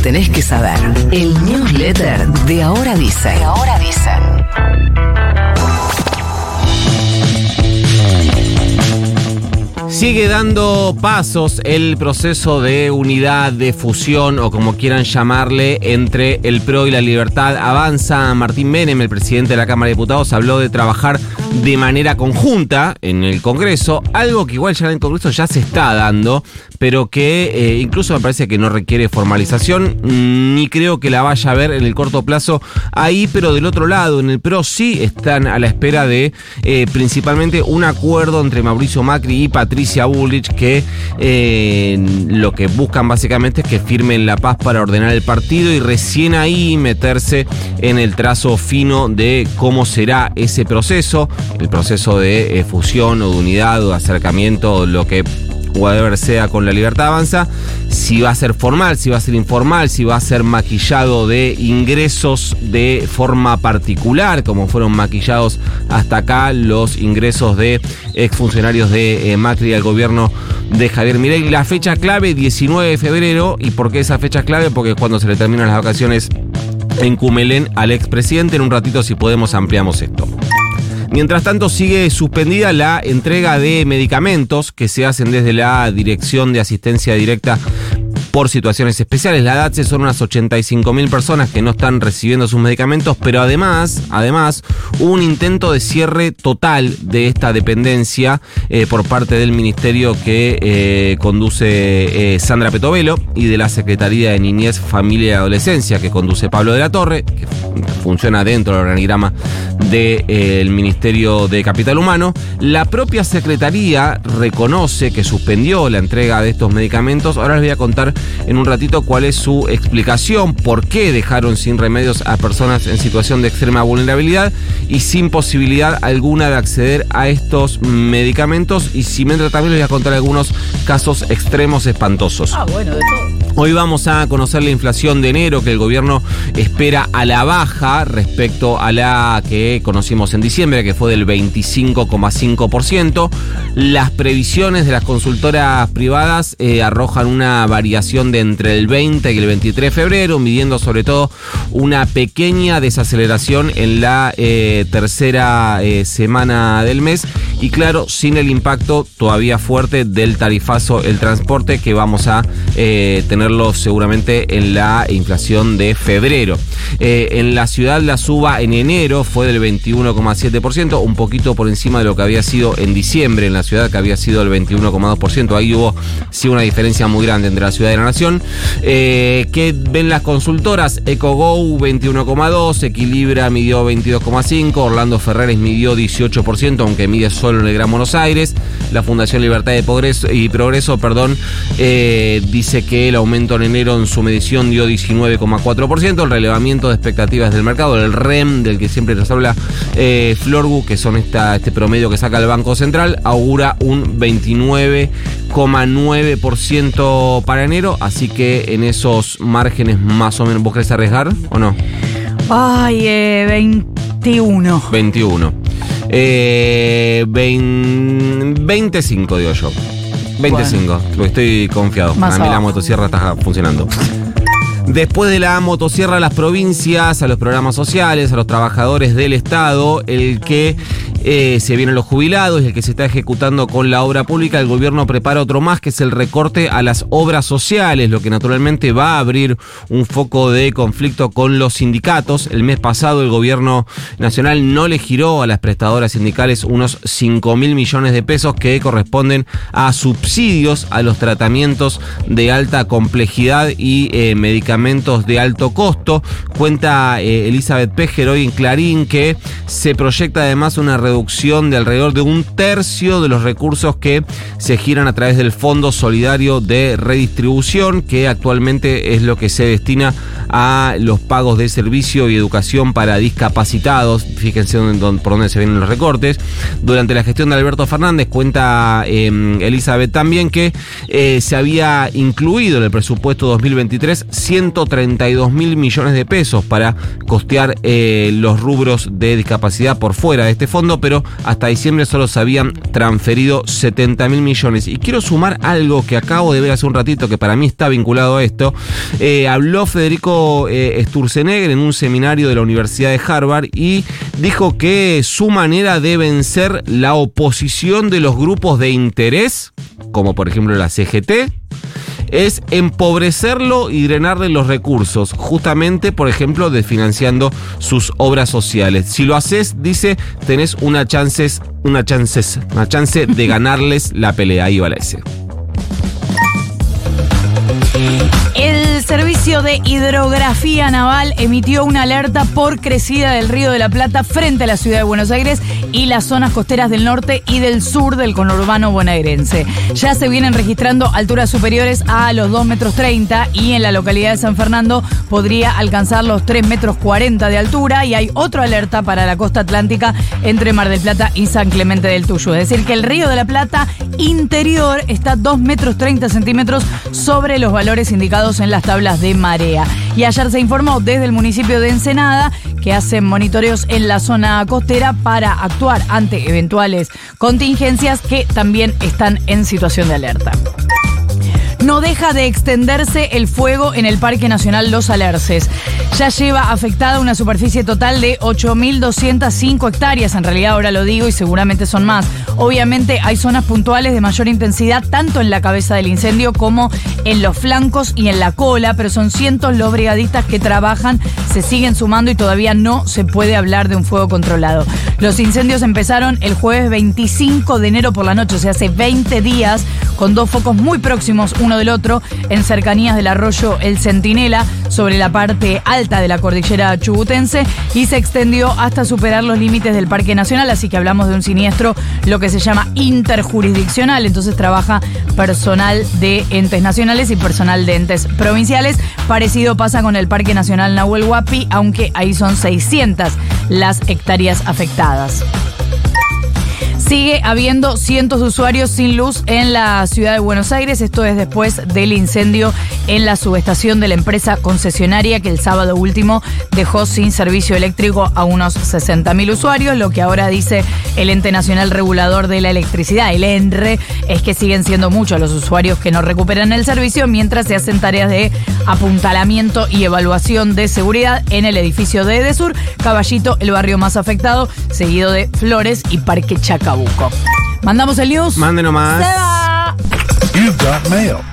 tenés que saber. El newsletter de Ahora Dicen. De Ahora Dicen. Sigue dando pasos el proceso de unidad, de fusión o como quieran llamarle entre el PRO y la libertad. Avanza Martín Menem, el presidente de la Cámara de Diputados, habló de trabajar de manera conjunta en el Congreso, algo que igual ya en el Congreso ya se está dando, pero que eh, incluso me parece que no requiere formalización, ni creo que la vaya a ver en el corto plazo ahí, pero del otro lado, en el PRO sí están a la espera de eh, principalmente un acuerdo entre Mauricio Macri y Patricia Bullrich que eh, lo que buscan básicamente es que firmen la paz para ordenar el partido y recién ahí meterse en el trazo fino de cómo será ese proceso, el proceso de eh, fusión o de unidad o de acercamiento lo que whatever sea con la libertad avanza, si va a ser formal, si va a ser informal, si va a ser maquillado de ingresos de forma particular, como fueron maquillados hasta acá los ingresos de exfuncionarios de eh, Macri al gobierno de Javier Mirey. La fecha clave, 19 de febrero, ¿y por qué esa fecha clave? Porque es cuando se le terminan las vacaciones en Cumelén al expresidente. En un ratito, si podemos, ampliamos esto. Mientras tanto, sigue suspendida la entrega de medicamentos que se hacen desde la Dirección de Asistencia Directa por situaciones especiales. La DATSE son unas 85 mil personas que no están recibiendo sus medicamentos, pero además, además, un intento de cierre total de esta dependencia eh, por parte del ministerio que eh, conduce eh, Sandra Petovelo y de la Secretaría de Niñez, Familia y Adolescencia que conduce Pablo de la Torre, que funciona dentro del organigrama del Ministerio de Capital Humano. La propia Secretaría reconoce que suspendió la entrega de estos medicamentos. Ahora les voy a contar en un ratito cuál es su explicación, por qué dejaron sin remedios a personas en situación de extrema vulnerabilidad y sin posibilidad alguna de acceder a estos medicamentos. Y si mientras también les voy a contar algunos casos extremos espantosos. Ah, bueno, de todo. Hoy vamos a conocer la inflación de enero que el gobierno espera a la baja respecto a la que conocimos en diciembre, que fue del 25,5%. Las previsiones de las consultoras privadas eh, arrojan una variación de entre el 20 y el 23 de febrero, midiendo sobre todo una pequeña desaceleración en la eh, tercera eh, semana del mes y claro, sin el impacto todavía fuerte del tarifazo el transporte que vamos a eh, tenerlo seguramente en la inflación de febrero. Eh, en la ciudad la suba en enero fue del 21,7%, un poquito por encima de lo que había sido en diciembre en la ciudad que había sido el 21,2%. Ahí hubo sí una diferencia muy grande entre la ciudad y la nación. Eh, ¿Qué ven las consultoras? EcoGo 21,2, Equilibra midió 22,5, Orlando Ferreres midió 18%, aunque mide solo en el Gran Buenos Aires. La Fundación Libertad de Progreso, y Progreso perdón, eh, dice que el aumento en enero en su medición dio 19,4%. El relevamiento de expectativas del mercado, el REM, del que siempre nos habla eh, Florbu, que son esta, este promedio que saca el Banco Central, augura un 29,9% para enero. Así que en esos márgenes más o menos, ¿vos querés arriesgar o no? Ay, eh, 21. 21. Eh, vein- 25, digo yo. 25, porque estoy confiado. Más a mí la motosierra está funcionando. Después de la motosierra a las provincias, a los programas sociales, a los trabajadores del Estado, el que eh, se vienen los jubilados y el que se está ejecutando con la obra pública, el gobierno prepara otro más, que es el recorte a las obras sociales, lo que naturalmente va a abrir un foco de conflicto con los sindicatos. El mes pasado el gobierno nacional no le giró a las prestadoras sindicales unos 5 mil millones de pesos que corresponden a subsidios a los tratamientos de alta complejidad y eh, medicamentos de alto costo. Cuenta eh, Elizabeth Pejer hoy en Clarín que se proyecta además una reducción de alrededor de un tercio de los recursos que se giran a través del Fondo Solidario de Redistribución, que actualmente es lo que se destina a los pagos de servicio y educación para discapacitados. Fíjense por dónde se vienen los recortes. Durante la gestión de Alberto Fernández cuenta eh, Elizabeth también que eh, se había incluido en el presupuesto 2023 132 mil millones de pesos para costear eh, los rubros de discapacidad por fuera de este fondo, pero hasta diciembre solo se habían transferido 70 mil millones. Y quiero sumar algo que acabo de ver hace un ratito que para mí está vinculado a esto. Eh, habló Federico eh, Sturzenegger en un seminario de la Universidad de Harvard y dijo que su manera de vencer la oposición de los grupos de interés, como por ejemplo la CGT, es empobrecerlo y drenarle los recursos, justamente, por ejemplo, desfinanciando sus obras sociales. Si lo haces, dice, tenés una chances, una chances, una chance de ganarles la pelea. Ahí va la S. El Servicio de Hidrografía Naval emitió una alerta por crecida del Río de la Plata frente a la ciudad de Buenos Aires y las zonas costeras del norte y del sur del conurbano bonaerense. Ya se vienen registrando alturas superiores a los 2 metros 30 y en la localidad de San Fernando podría alcanzar los 3 metros 40 de altura y hay otra alerta para la costa atlántica entre Mar del Plata y San Clemente del Tuyo. Es decir, que el Río de la Plata interior está 2 metros 30 centímetros sobre los valores indicados en las tablas de marea. Y ayer se informó desde el municipio de Ensenada que hacen monitoreos en la zona costera para actuar ante eventuales contingencias que también están en situación de alerta. No deja de extenderse el fuego en el Parque Nacional Los Alerces. Ya lleva afectada una superficie total de 8.205 hectáreas. En realidad ahora lo digo y seguramente son más. Obviamente hay zonas puntuales de mayor intensidad tanto en la cabeza del incendio como en los flancos y en la cola, pero son cientos los brigadistas que trabajan, se siguen sumando y todavía no se puede hablar de un fuego controlado. Los incendios empezaron el jueves 25 de enero por la noche, o sea, hace 20 días, con dos focos muy próximos uno del otro, en cercanías del arroyo El Centinela, sobre la parte alta de la cordillera chubutense, y se extendió hasta superar los límites del Parque Nacional, así que hablamos de un siniestro, lo que se llama interjurisdiccional, entonces trabaja personal de entes nacionales y personal de entes provinciales. Parecido pasa con el Parque Nacional Nahuel Huapi, aunque ahí son 600 las hectáreas afectadas. Sigue habiendo cientos de usuarios sin luz en la ciudad de Buenos Aires. Esto es después del incendio en la subestación de la empresa concesionaria que el sábado último dejó sin servicio eléctrico a unos 60.000 usuarios. Lo que ahora dice el Ente Nacional Regulador de la Electricidad, el ENRE, es que siguen siendo muchos los usuarios que no recuperan el servicio mientras se hacen tareas de apuntalamiento y evaluación de seguridad en el edificio de Edesur, Caballito, el barrio más afectado, seguido de Flores y Parque Chacabuco. Mandamos el news. Mande nomás. Se va. You've got mail.